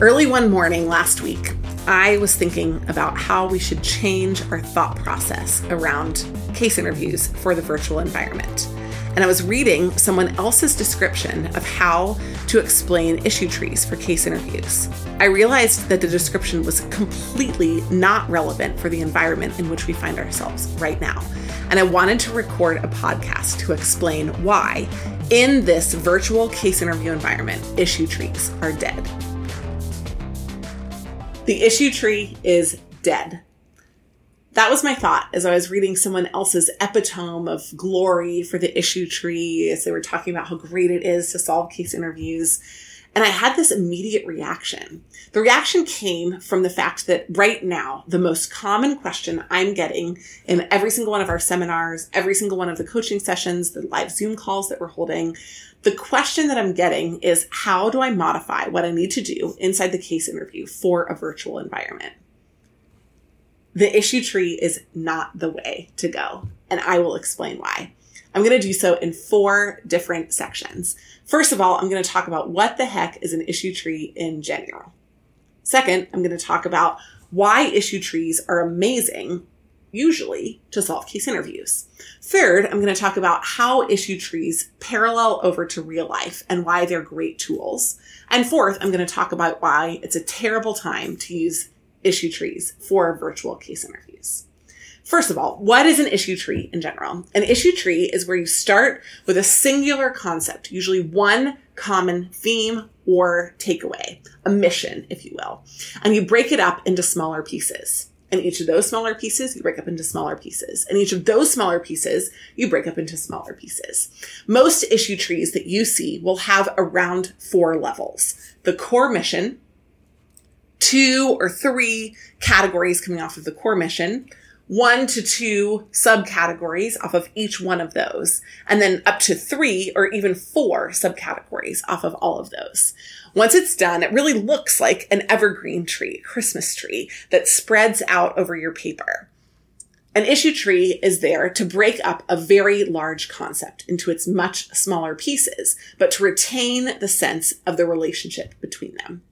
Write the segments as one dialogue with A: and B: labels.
A: Early one morning last week, I was thinking about how we should change our thought process around case interviews for the virtual environment. And I was reading someone else's description of how to explain issue trees for case interviews. I realized that the description was completely not relevant for the environment in which we find ourselves right now. And I wanted to record a podcast to explain why, in this virtual case interview environment, issue trees are dead. The issue tree is dead. That was my thought as I was reading someone else's epitome of glory for the issue tree as they were talking about how great it is to solve case interviews. And I had this immediate reaction. The reaction came from the fact that right now, the most common question I'm getting in every single one of our seminars, every single one of the coaching sessions, the live Zoom calls that we're holding, the question that I'm getting is how do I modify what I need to do inside the case interview for a virtual environment? The issue tree is not the way to go, and I will explain why. I'm going to do so in four different sections. First of all, I'm going to talk about what the heck is an issue tree in general. Second, I'm going to talk about why issue trees are amazing usually to solve case interviews. Third, I'm going to talk about how issue trees parallel over to real life and why they're great tools. And fourth, I'm going to talk about why it's a terrible time to use issue trees for virtual case interviews. First of all, what is an issue tree in general? An issue tree is where you start with a singular concept, usually one common theme or takeaway, a mission, if you will, and you break it up into smaller pieces. And each of those smaller pieces, you break up into smaller pieces. And each of those smaller pieces, you break up into smaller pieces. Most issue trees that you see will have around four levels. The core mission, two or three categories coming off of the core mission, one to two subcategories off of each one of those, and then up to three or even four subcategories off of all of those. Once it's done, it really looks like an evergreen tree, Christmas tree that spreads out over your paper. An issue tree is there to break up a very large concept into its much smaller pieces, but to retain the sense of the relationship between them.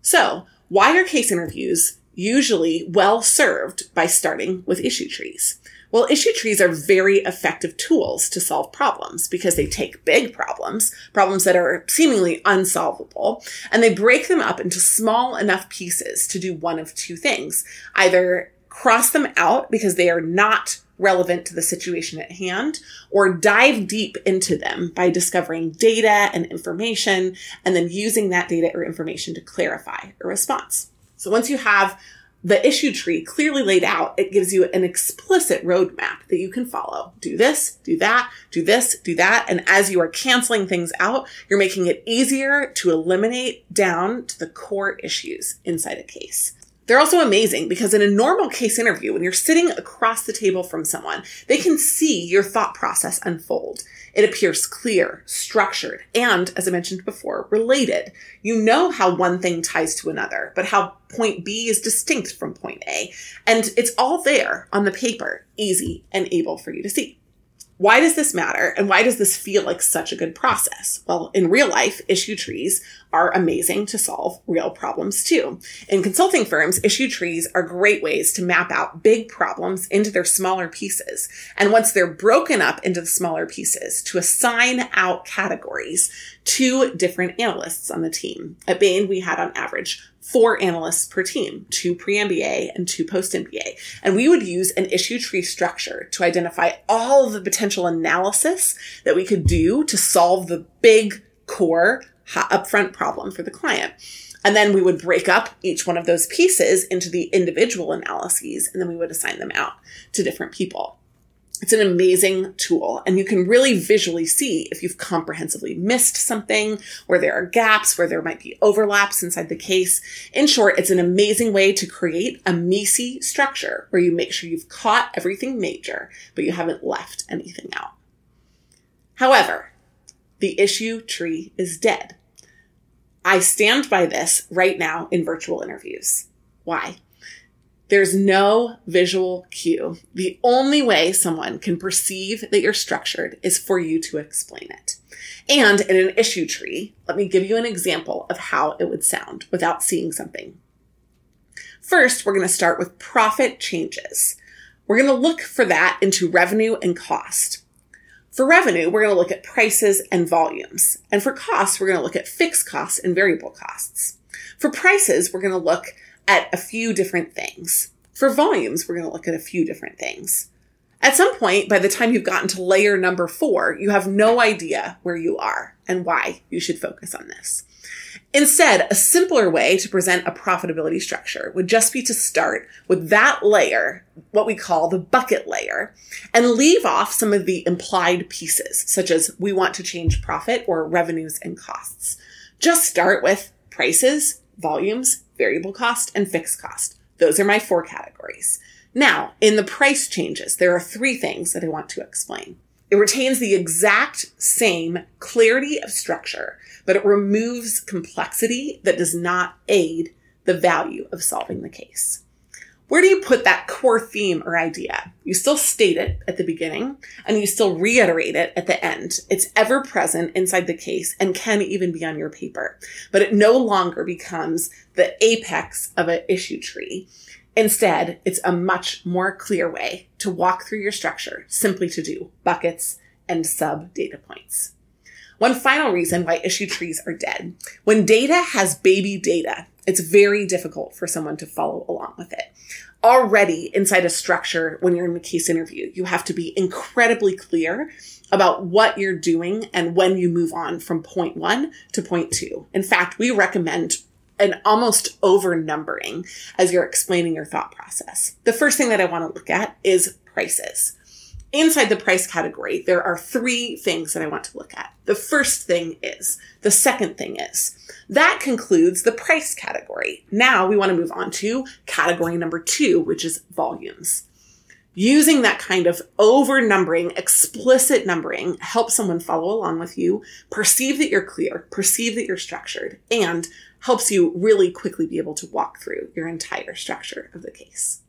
A: So, why are case interviews usually well served by starting with issue trees? Well, issue trees are very effective tools to solve problems because they take big problems, problems that are seemingly unsolvable, and they break them up into small enough pieces to do one of two things. Either cross them out because they are not relevant to the situation at hand, or dive deep into them by discovering data and information and then using that data or information to clarify a response. So once you have the issue tree clearly laid out, it gives you an explicit roadmap that you can follow. Do this, do that, do this, do that. And as you are canceling things out, you're making it easier to eliminate down to the core issues inside a case. They're also amazing because in a normal case interview, when you're sitting across the table from someone, they can see your thought process unfold. It appears clear, structured, and, as I mentioned before, related. You know how one thing ties to another, but how point B is distinct from point A. And it's all there on the paper, easy and able for you to see. Why does this matter? And why does this feel like such a good process? Well, in real life, issue trees are amazing to solve real problems too. In consulting firms, issue trees are great ways to map out big problems into their smaller pieces. And once they're broken up into the smaller pieces, to assign out categories to different analysts on the team. At Bain, we had on average four analysts per team, two pre-MBA and two post-MBA. And we would use an issue tree structure to identify all of the potential analysis that we could do to solve the big core upfront problem for the client. And then we would break up each one of those pieces into the individual analyses, and then we would assign them out to different people. It's an amazing tool and you can really visually see if you've comprehensively missed something, where there are gaps, where there might be overlaps inside the case. In short, it's an amazing way to create a MECE structure where you make sure you've caught everything major, but you haven't left anything out. However, the issue tree is dead. I stand by this right now in virtual interviews. Why? There's no visual cue. The only way someone can perceive that you're structured is for you to explain it. And in an issue tree, let me give you an example of how it would sound without seeing something. First, we're going to start with profit changes. We're going to look for that into revenue and cost. For revenue, we're going to look at prices and volumes. And for costs, we're going to look at fixed costs and variable costs. For prices, we're going to look at a few different things. For volumes, we're going to look at a few different things. At some point, by the time you've gotten to layer number four, you have no idea where you are and why you should focus on this. Instead, a simpler way to present a profitability structure would just be to start with that layer, what we call the bucket layer, and leave off some of the implied pieces, such as we want to change profit or revenues and costs. Just start with prices, volumes, variable cost, and fixed cost. Those are my four categories. Now, in the price changes, there are three things that I want to explain. It retains the exact same clarity of structure, but it removes complexity that does not aid the value of solving the case. Where do you put that core theme or idea? You still state it at the beginning and you still reiterate it at the end. It's ever present inside the case and can even be on your paper, but it no longer becomes the apex of an issue tree. Instead, it's a much more clear way to walk through your structure simply to do buckets and sub data points. One final reason why issue trees are dead. When data has baby data, it's very difficult for someone to follow along with it. Already inside a structure, when you're in a case interview, you have to be incredibly clear about what you're doing and when you move on from point one to point two. In fact, we recommend an almost over numbering as you're explaining your thought process. The first thing that I want to look at is prices. Inside the price category, there are three things that I want to look at. The first thing is, the second thing is, that concludes the price category. Now we want to move on to category number two, which is volumes. Using that kind of over numbering, explicit numbering helps someone follow along with you, perceive that you're clear, perceive that you're structured, and helps you really quickly be able to walk through your entire structure of the case.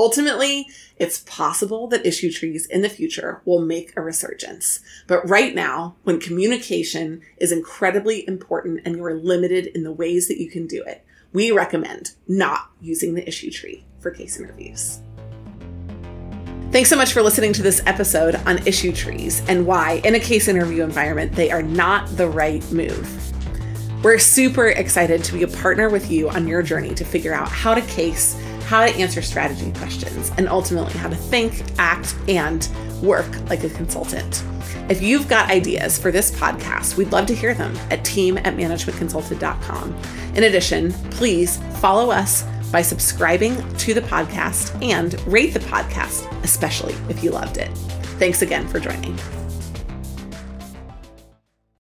A: Ultimately, it's possible that issue trees in the future will make a resurgence. But right now, when communication is incredibly important and you are limited in the ways that you can do it, we recommend not using the issue tree for case interviews. Thanks so much for listening to this episode on issue trees and why, in a case interview environment, they are not the right move. We're super excited to be a partner with you on your journey to figure out how to case, how to answer strategy questions, and ultimately how to think, act, and work like a consultant. If you've got ideas for this podcast, we'd love to hear them at team at managementconsulted.com. In addition, please follow us by subscribing to the podcast and rate the podcast, especially if you loved it. Thanks again for joining.